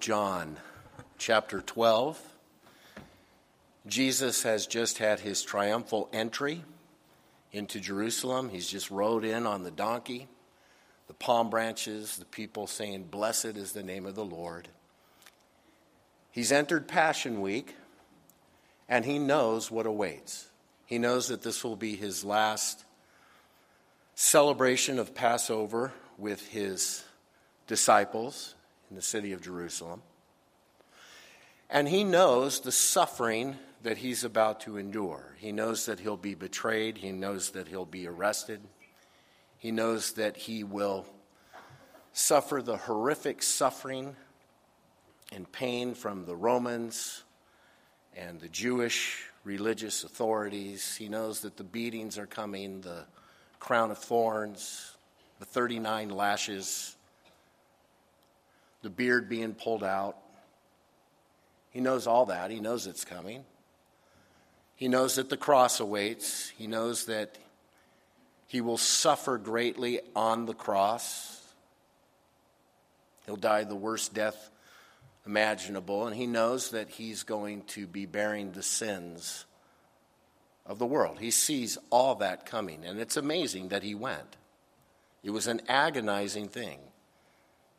John chapter 12. Jesus has just had his triumphal entry into Jerusalem. He's just rode in on the donkey, the palm branches, the people saying, Blessed is the name of the Lord. He's entered Passion Week, and he knows what awaits. He knows that this will be his last celebration of Passover with his disciples in the city of Jerusalem. And he knows the suffering that he's about to endure. He knows that he'll be betrayed. He knows that he'll be arrested. He knows that he will suffer the horrific suffering and pain from the Romans and the Jewish religious authorities. He knows that the beatings are coming, the crown of thorns, the 39 lashes, the beard being pulled out. He knows all that. He knows it's coming. He knows that the cross awaits. He knows that he will suffer greatly on the cross. He'll die the worst death imaginable, and he knows that he's going to be bearing the sins of the world. He sees all that coming, and it's amazing that he went. It was an agonizing thing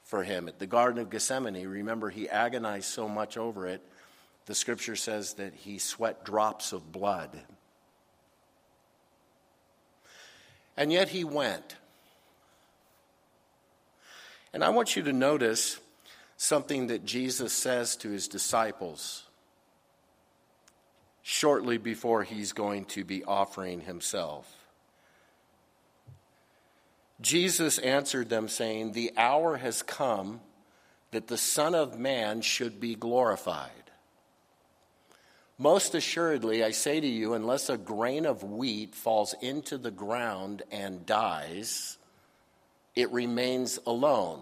for him. At the Garden of Gethsemane, remember, he agonized so much over it, the scripture says that he sweat drops of blood. And yet he went. And I want you to notice something that Jesus says to his disciples shortly before he's going to be offering himself. Jesus answered them, saying, The hour has come that the Son of Man should be glorified. Most assuredly, I say to you, unless a grain of wheat falls into the ground and dies, it remains alone.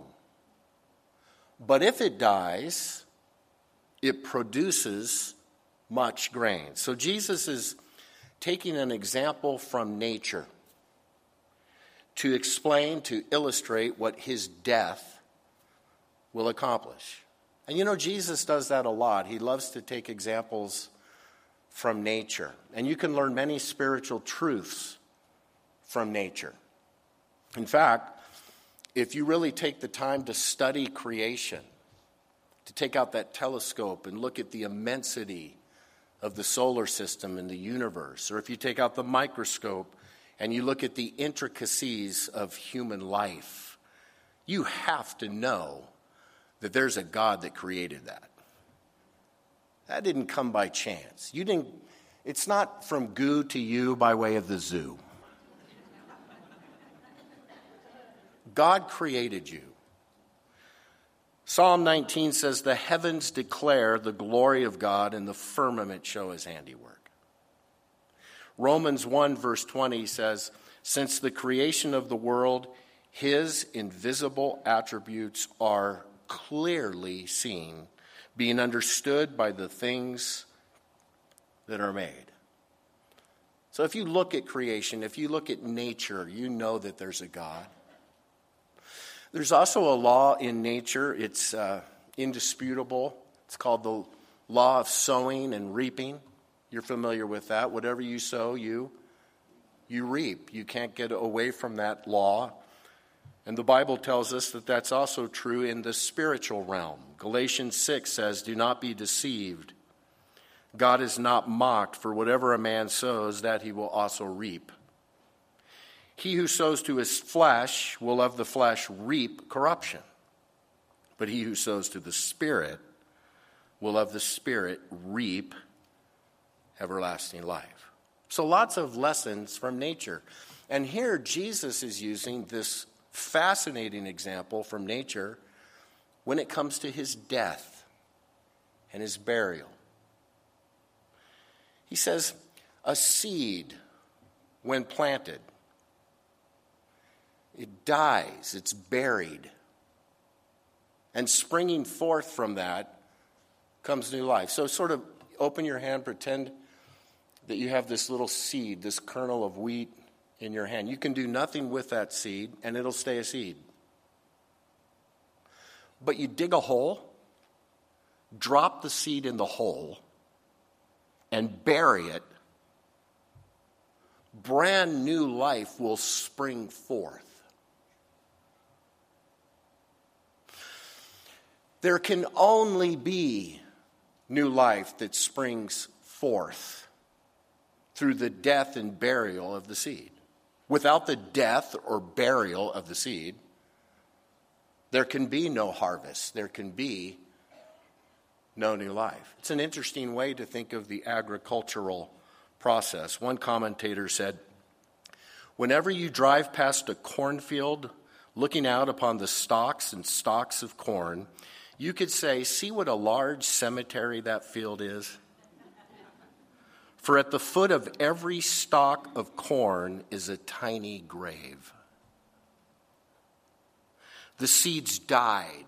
But if it dies, it produces much grain. So Jesus is taking an example from nature to explain, to illustrate what his death will accomplish. And you know, Jesus does that a lot. He loves to take examples from nature. And you can learn many spiritual truths from nature. In fact, if you really take the time to study creation, to take out that telescope and look at the immensity of the solar system and the universe, or if you take out the microscope and you look at the intricacies of human life, you have to know that there's a God that created that. That didn't come by chance. You didn't, it's not from goo to you by way of the zoo. God created you. Psalm 19 says, The heavens declare the glory of God, and the firmament show his handiwork. Romans 1, verse 20 says, Since the creation of the world, his invisible attributes are clearly seen, being understood by the things that are made. So if you look at creation, if you look at nature, you know that there's a God. There's also a law in nature, it's uh, indisputable. It's called the law of sowing and reaping. You're familiar with that. Whatever you sow, you you reap. You can't get away from that law. And the Bible tells us that that's also true in the spiritual realm. Galatians 6 says, Do not be deceived. God is not mocked, for whatever a man sows, that he will also reap. He who sows to his flesh will of the flesh reap corruption, but he who sows to the Spirit will of the Spirit reap everlasting life. So, lots of lessons from nature. And here, Jesus is using this fascinating example from nature when it comes to his death and his burial. He says, A seed, when planted, it dies, it's buried. And springing forth from that comes new life. So, sort of open your hand, pretend that you have this little seed, this kernel of wheat in your hand. You can do nothing with that seed, and it'll stay a seed. But you dig a hole drop the seed in the hole and bury it, brand new life will spring forth. There can only be new life that springs forth through the death and burial of the seed. Without the death or burial of the seed, there can be no harvest. There can be no new life. It's an interesting way to think of the agricultural process. One commentator said, Whenever you drive past a cornfield, looking out upon the stalks and stalks of corn, you could say, See what a large cemetery that field is? For at the foot of every stalk of corn is a tiny grave. The seeds died,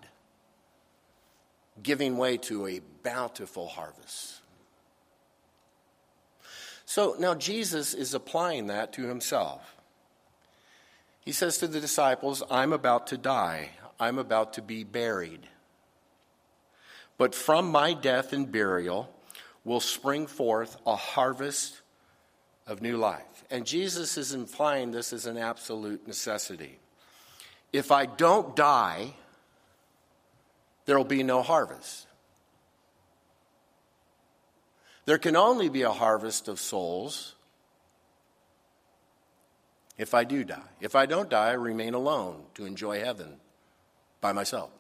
giving way to a bountiful harvest. So now Jesus is applying that to himself. He says to the disciples, I'm about to die, I'm about to be buried. But from my death and burial will spring forth a harvest of new life. And Jesus is implying this is an absolute necessity. If I don't die, there will be no harvest. There can only be a harvest of souls if I do die. If I don't die, I remain alone to enjoy heaven by myself.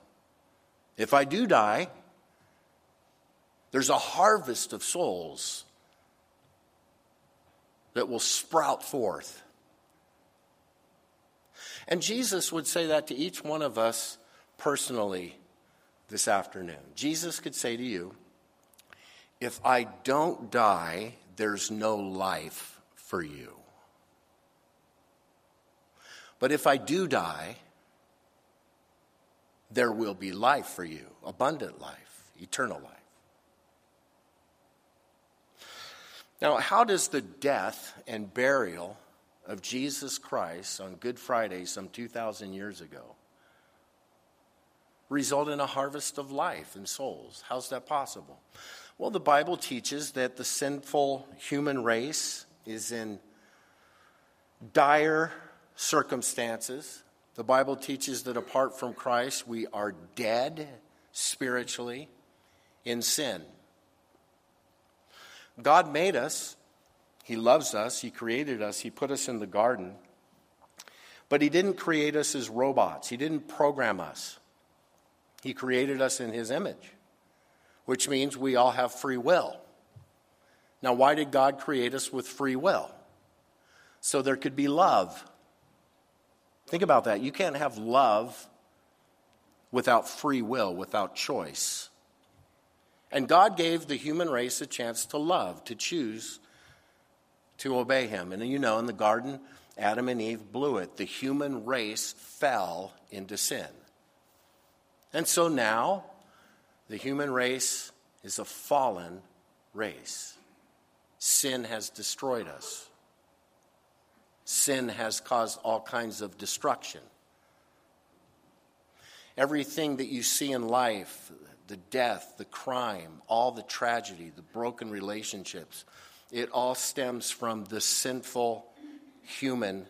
If I do die, there's a harvest of souls that will sprout forth. And Jesus would say that to each one of us personally this afternoon. Jesus could say to you, If I don't die, there's no life for you. But if I do die, there will be life for you abundant life, eternal life. Now, how does the death and burial of Jesus Christ on Good Friday, some 2,000 years ago, result in a harvest of life and souls? How's that possible? Well, the Bible teaches that the sinful human race is in dire circumstances. The Bible teaches that apart from Christ, we are dead spiritually in sin. God made us, He loves us, He created us, He put us in the garden. But He didn't create us as robots, He didn't program us. He created us in His image, which means we all have free will. Now, why did God create us with free will? So there could be love. Think about that. You can't have love without free will, without choice. And God gave the human race a chance to love, to choose to obey Him. And you know, in the garden, Adam and Eve blew it. The human race fell into sin. And so now, the human race is a fallen race. Sin has destroyed us. Sin has caused all kinds of destruction. Everything that you see in life, the death, the crime, all the tragedy, the broken relationships, it all stems from the sinful human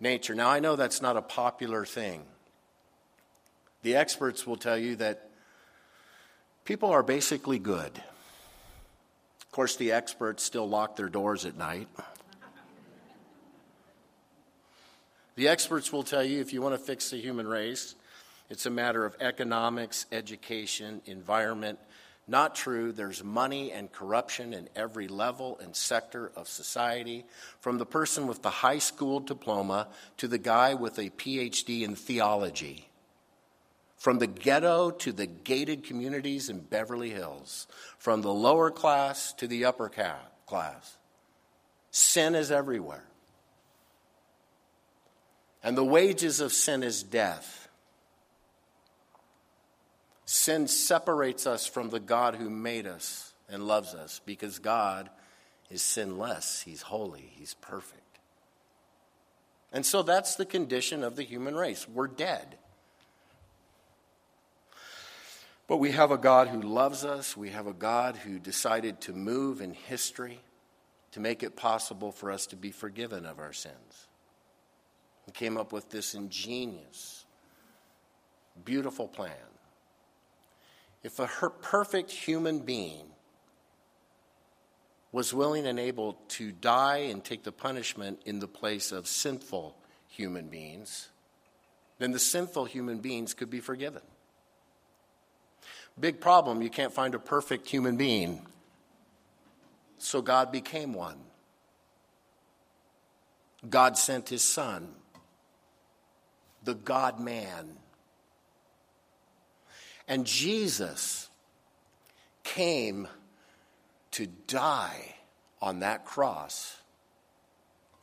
nature. Now, I know that's not a popular thing. The experts will tell you that people are basically good. Of course, the experts still lock their doors at night. The experts will tell you if you want to fix the human race, it's a matter of economics, education, environment. Not true. There's money and corruption in every level and sector of society, from the person with the high school diploma to the guy with a PhD in theology. From the ghetto to the gated communities in Beverly Hills, from the lower class to the upper class. Sin is everywhere. And the wages of sin is death. Sin separates us from the God who made us and loves us because God is sinless. He's holy. He's perfect. And so that's the condition of the human race. We're dead. But we have a God who loves us. We have a God who decided to move in history to make it possible for us to be forgiven of our sins. He came up with this ingenious, beautiful plan. If a perfect human being was willing and able to die and take the punishment in the place of sinful human beings, then the sinful human beings could be forgiven. Big problem, you can't find a perfect human being. So God became one. God sent his son, the God man. And Jesus came to die on that cross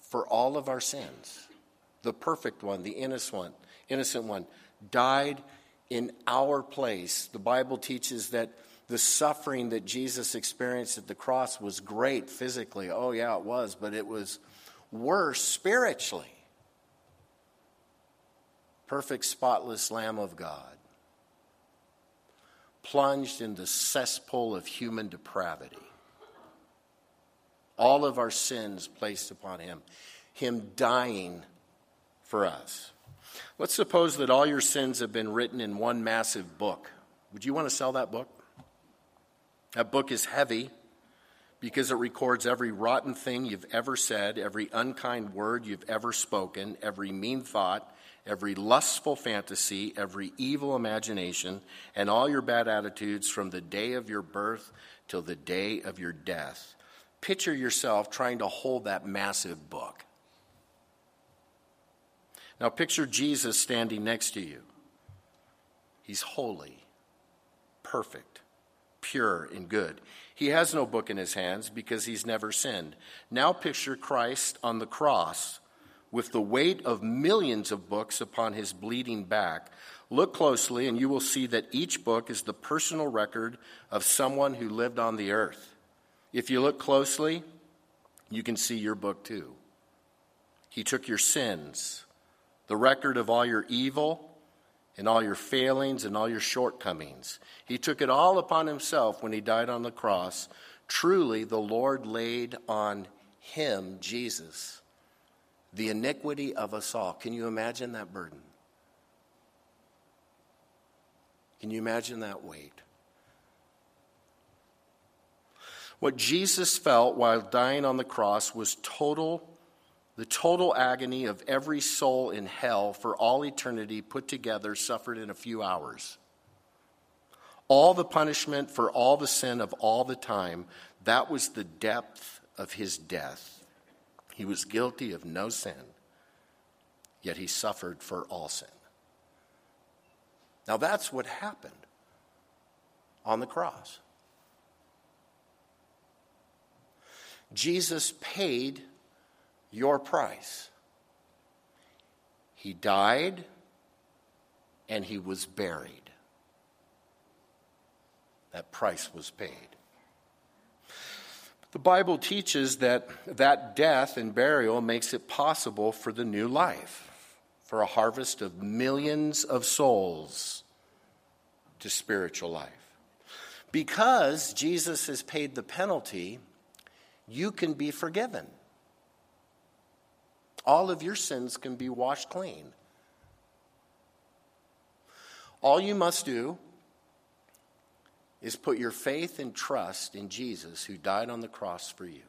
for all of our sins. The perfect one, the innocent one, innocent one, died in our place. The Bible teaches that the suffering that Jesus experienced at the cross was great physically. Oh, yeah, it was, but it was worse spiritually. Perfect, spotless Lamb of God, plunged in the cesspool of human depravity. All of our sins placed upon him, him dying for us. Let's suppose that all your sins have been written in one massive book. Would you want to sell that book? That book is heavy because it records every rotten thing you've ever said, every unkind word you've ever spoken, every mean thought, every lustful fantasy, every evil imagination, and all your bad attitudes from the day of your birth till the day of your death. Picture yourself trying to hold that massive book. Now, picture Jesus standing next to you. He's holy, perfect, pure, and good. He has no book in his hands because he's never sinned. Now, picture Christ on the cross with the weight of millions of books upon his bleeding back. Look closely, and you will see that each book is the personal record of someone who lived on the earth. If you look closely, you can see your book too. He took your sins the record of all your evil and all your failings and all your shortcomings. He took it all upon himself when he died on the cross. Truly, the Lord laid on him, Jesus, the iniquity of us all. Can you imagine that burden? Can you imagine that weight? What Jesus felt while dying on the cross was total the total agony of every soul in hell for all eternity put together suffered in a few hours. All the punishment for all the sin of all the time, that was the depth of his death. He was guilty of no sin, yet he suffered for all sin. Now that's what happened on the cross. Jesus paid your price. He died and he was buried. That price was paid. The Bible teaches that that death and burial makes it possible for the new life, for a harvest of millions of souls to spiritual life. Because Jesus has paid the penalty, you can be forgiven all of your sins can be washed clean. All you must do is put your faith and trust in Jesus who died on the cross for you.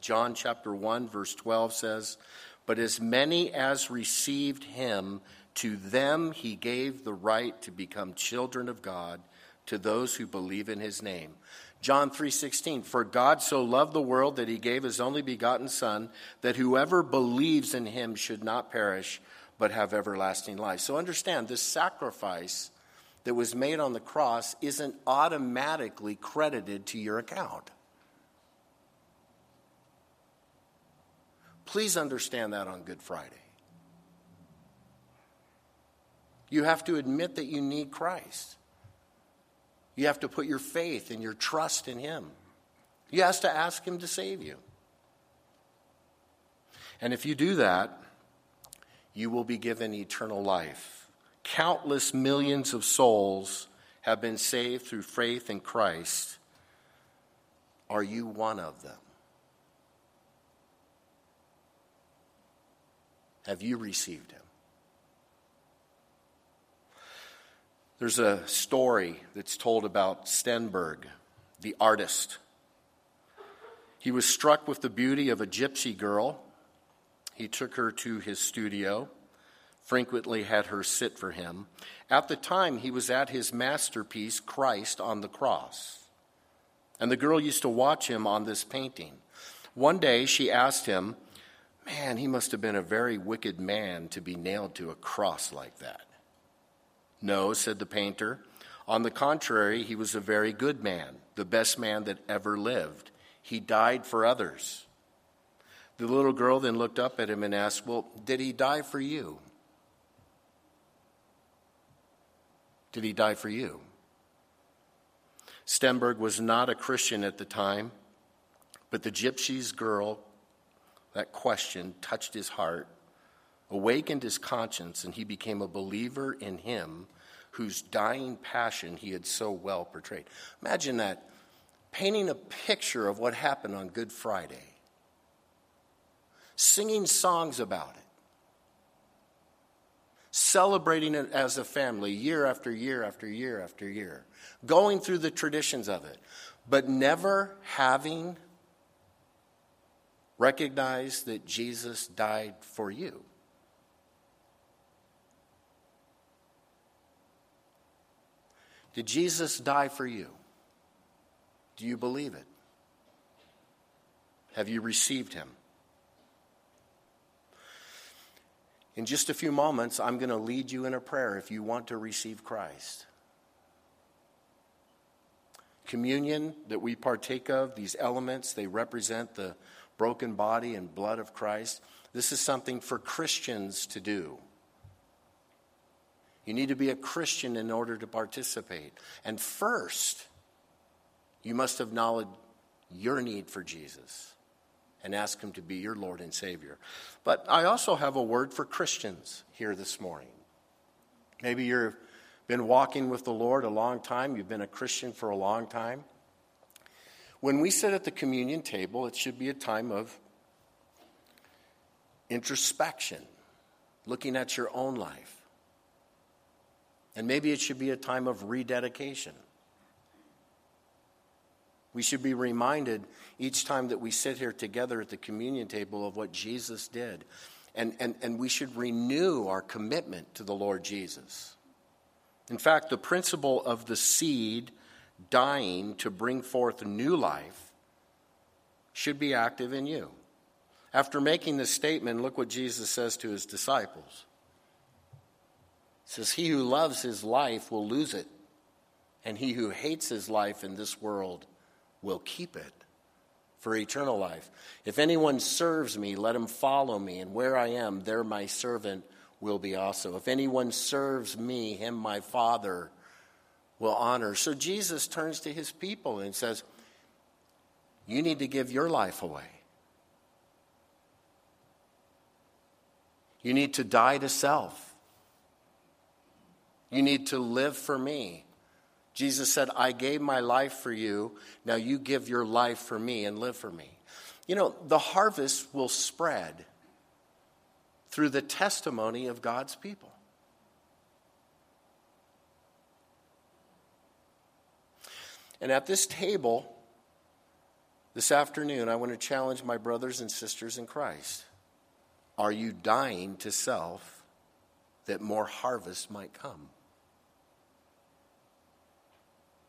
John chapter 1 verse 12 says, "But as many as received him, to them he gave the right to become children of God, to those who believe in his name." John 3:16 For God so loved the world that he gave his only begotten son that whoever believes in him should not perish but have everlasting life. So understand this sacrifice that was made on the cross isn't automatically credited to your account. Please understand that on Good Friday. You have to admit that you need Christ. You have to put your faith and your trust in Him. You have to ask Him to save you. And if you do that, you will be given eternal life. Countless millions of souls have been saved through faith in Christ. Are you one of them? Have you received him? There's a story that's told about Stenberg, the artist. He was struck with the beauty of a gypsy girl. He took her to his studio, frequently had her sit for him. At the time, he was at his masterpiece, Christ on the Cross. And the girl used to watch him on this painting. One day, she asked him, Man, he must have been a very wicked man to be nailed to a cross like that. No, said the painter. On the contrary, he was a very good man, the best man that ever lived. He died for others. The little girl then looked up at him and asked, Well, did he die for you? Did he die for you? Stenberg was not a Christian at the time, but the gypsy's girl, that question touched his heart, awakened his conscience, and he became a believer in him whose dying passion he had so well portrayed. Imagine that, painting a picture of what happened on Good Friday, singing songs about it, celebrating it as a family year after year after year after year, going through the traditions of it, but never having recognized that Jesus died for you. Did Jesus die for you? Do you believe it? Have you received him? In just a few moments, I'm going to lead you in a prayer if you want to receive Christ. Communion that we partake of, these elements, they represent the broken body and blood of Christ. This is something for Christians to do. You need to be a Christian in order to participate. And first, you must acknowledge your need for Jesus and ask Him to be your Lord and Savior. But I also have a word for Christians here this morning. Maybe you've been walking with the Lord a long time, you've been a Christian for a long time. When we sit at the communion table, it should be a time of introspection, looking at your own life. And maybe it should be a time of rededication. We should be reminded each time that we sit here together at the communion table of what Jesus did. And, and, and we should renew our commitment to the Lord Jesus. In fact, the principle of the seed dying to bring forth new life should be active in you. After making this statement, look what Jesus says to his disciples says, He who loves his life will lose it, and he who hates his life in this world will keep it for eternal life. If anyone serves me, let him follow me, and where I am, there my servant will be also. If anyone serves me, him my Father will honor. So Jesus turns to his people and says, You need to give your life away. You need to die to self. You need to live for me. Jesus said, I gave my life for you. Now you give your life for me and live for me. You know, the harvest will spread through the testimony of God's people. And at this table this afternoon, I want to challenge my brothers and sisters in Christ. Are you dying to self that more harvest might come?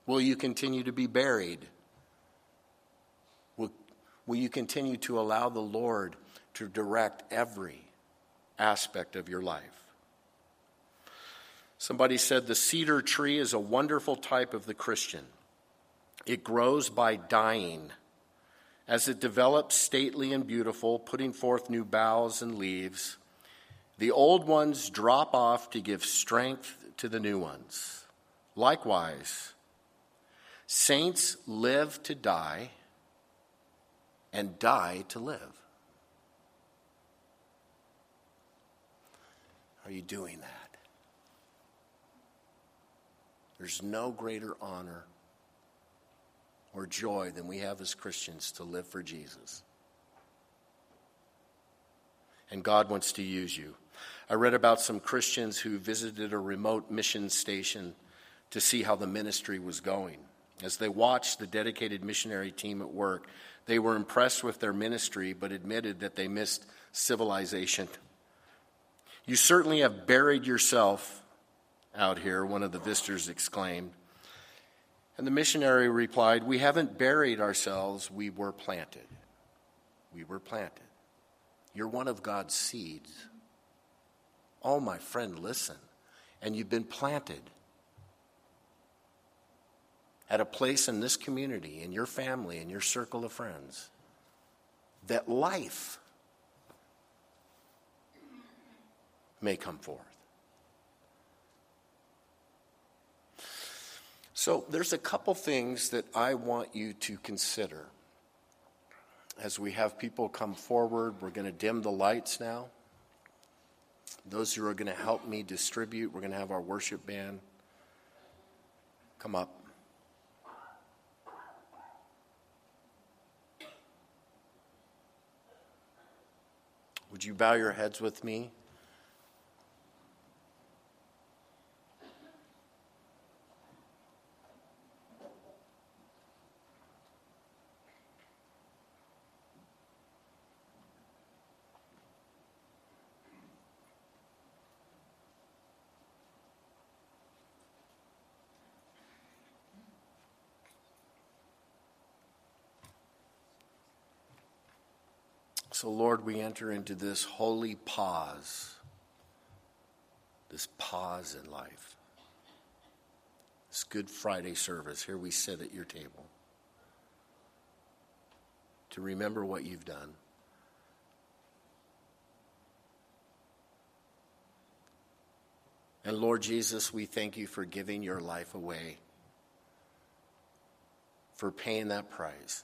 Will you continue to be buried? Will, will you continue to allow the Lord to direct every aspect of your life? Somebody said the cedar tree is a wonderful type of the Christian. It grows by dying. As it develops stately and beautiful, putting forth new boughs and leaves, the old ones drop off to give strength to the new ones. Likewise, Saints live to die and die to live. Are you doing that? There's no greater honor or joy than we have as Christians to live for Jesus. And God wants to use you. I read about some Christians who visited a remote mission station to see how the ministry was going. As they watched the dedicated missionary team at work, they were impressed with their ministry but admitted that they missed civilization. You certainly have buried yourself out here, one of the visitors exclaimed. And the missionary replied, We haven't buried ourselves, we were planted. We were planted. You're one of God's seeds. Oh, my friend, listen. And you've been planted at a place in this community, in your family, in your circle of friends, that life may come forth. So, there's a couple things that I want you to consider as we have people come forward. We're going to dim the lights now. Those who are going to help me distribute, we're going to have our worship band come up. Would you bow your heads with me? So, Lord, we enter into this holy pause, this pause in life, this Good Friday service. Here we sit at your table to remember what you've done. And Lord Jesus, we thank you for giving your life away, for paying that price.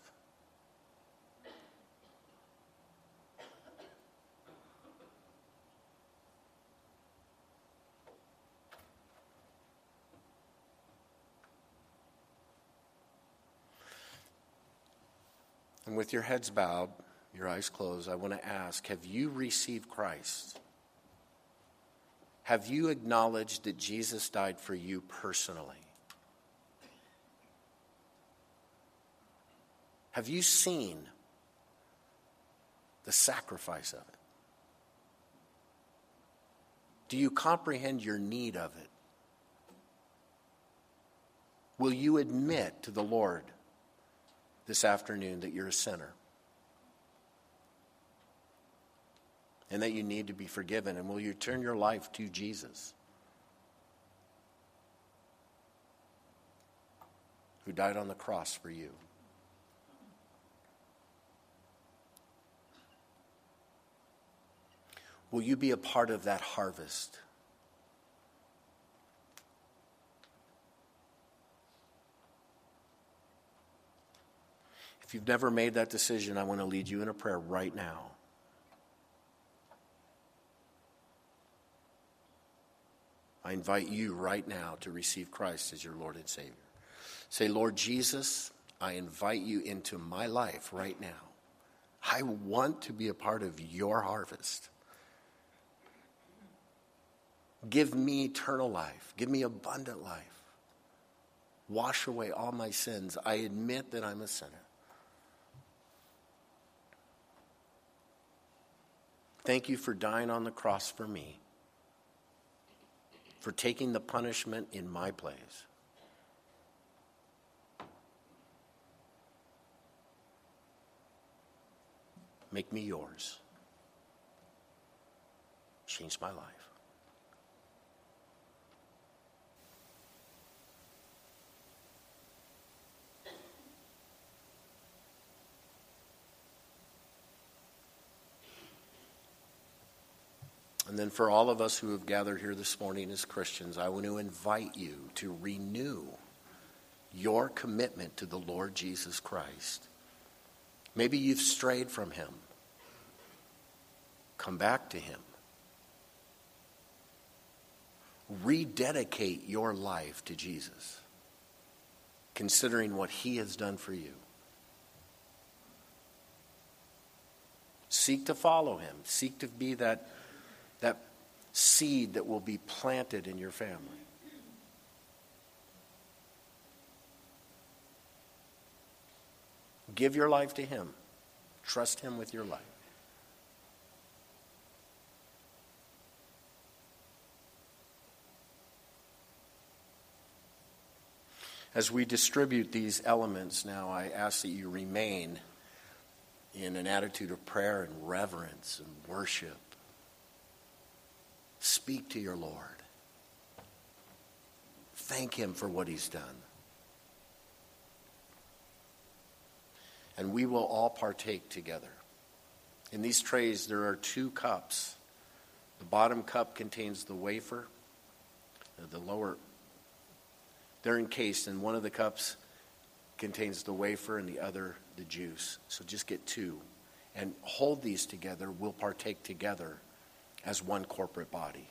And with your heads bowed, your eyes closed, I want to ask Have you received Christ? Have you acknowledged that Jesus died for you personally? Have you seen the sacrifice of it? Do you comprehend your need of it? Will you admit to the Lord? This afternoon that you're a sinner and that you need to be forgiven? And will you turn your life to Jesus, who died on the cross for you? Will you be a part of that harvest? If you've never made that decision, I want to lead you in a prayer right now. I invite you right now to receive Christ as your Lord and Savior. Say, Lord Jesus, I invite you into my life right now. I want to be a part of your harvest. Give me eternal life. Give me abundant life. Wash away all my sins. I admit that I'm a sinner. Thank you for dying on the cross for me, for taking the punishment in my place. Make me yours. Change my life. And then for all of us who have gathered here this morning as Christians, I want to invite you to renew your commitment to the Lord Jesus Christ. Maybe you've strayed from him. Come back to him. rededicate your life to Jesus, considering what he has done for you. Seek to follow him. Seek to be that, that seed that will be planted in your family. Give your life to him. Trust him with your life. As we distribute these elements now, I ask that you remain in an attitude of prayer and reverence and worship. Speak to your Lord. Thank Him for what He's done. And we will all partake together. In these trays, there are two cups. The bottom cup contains the wafer, uh, the lower they're encased, and one of the cups contains the wafer and the other the juice. So just get two and hold these together. We'll partake together as one corporate body.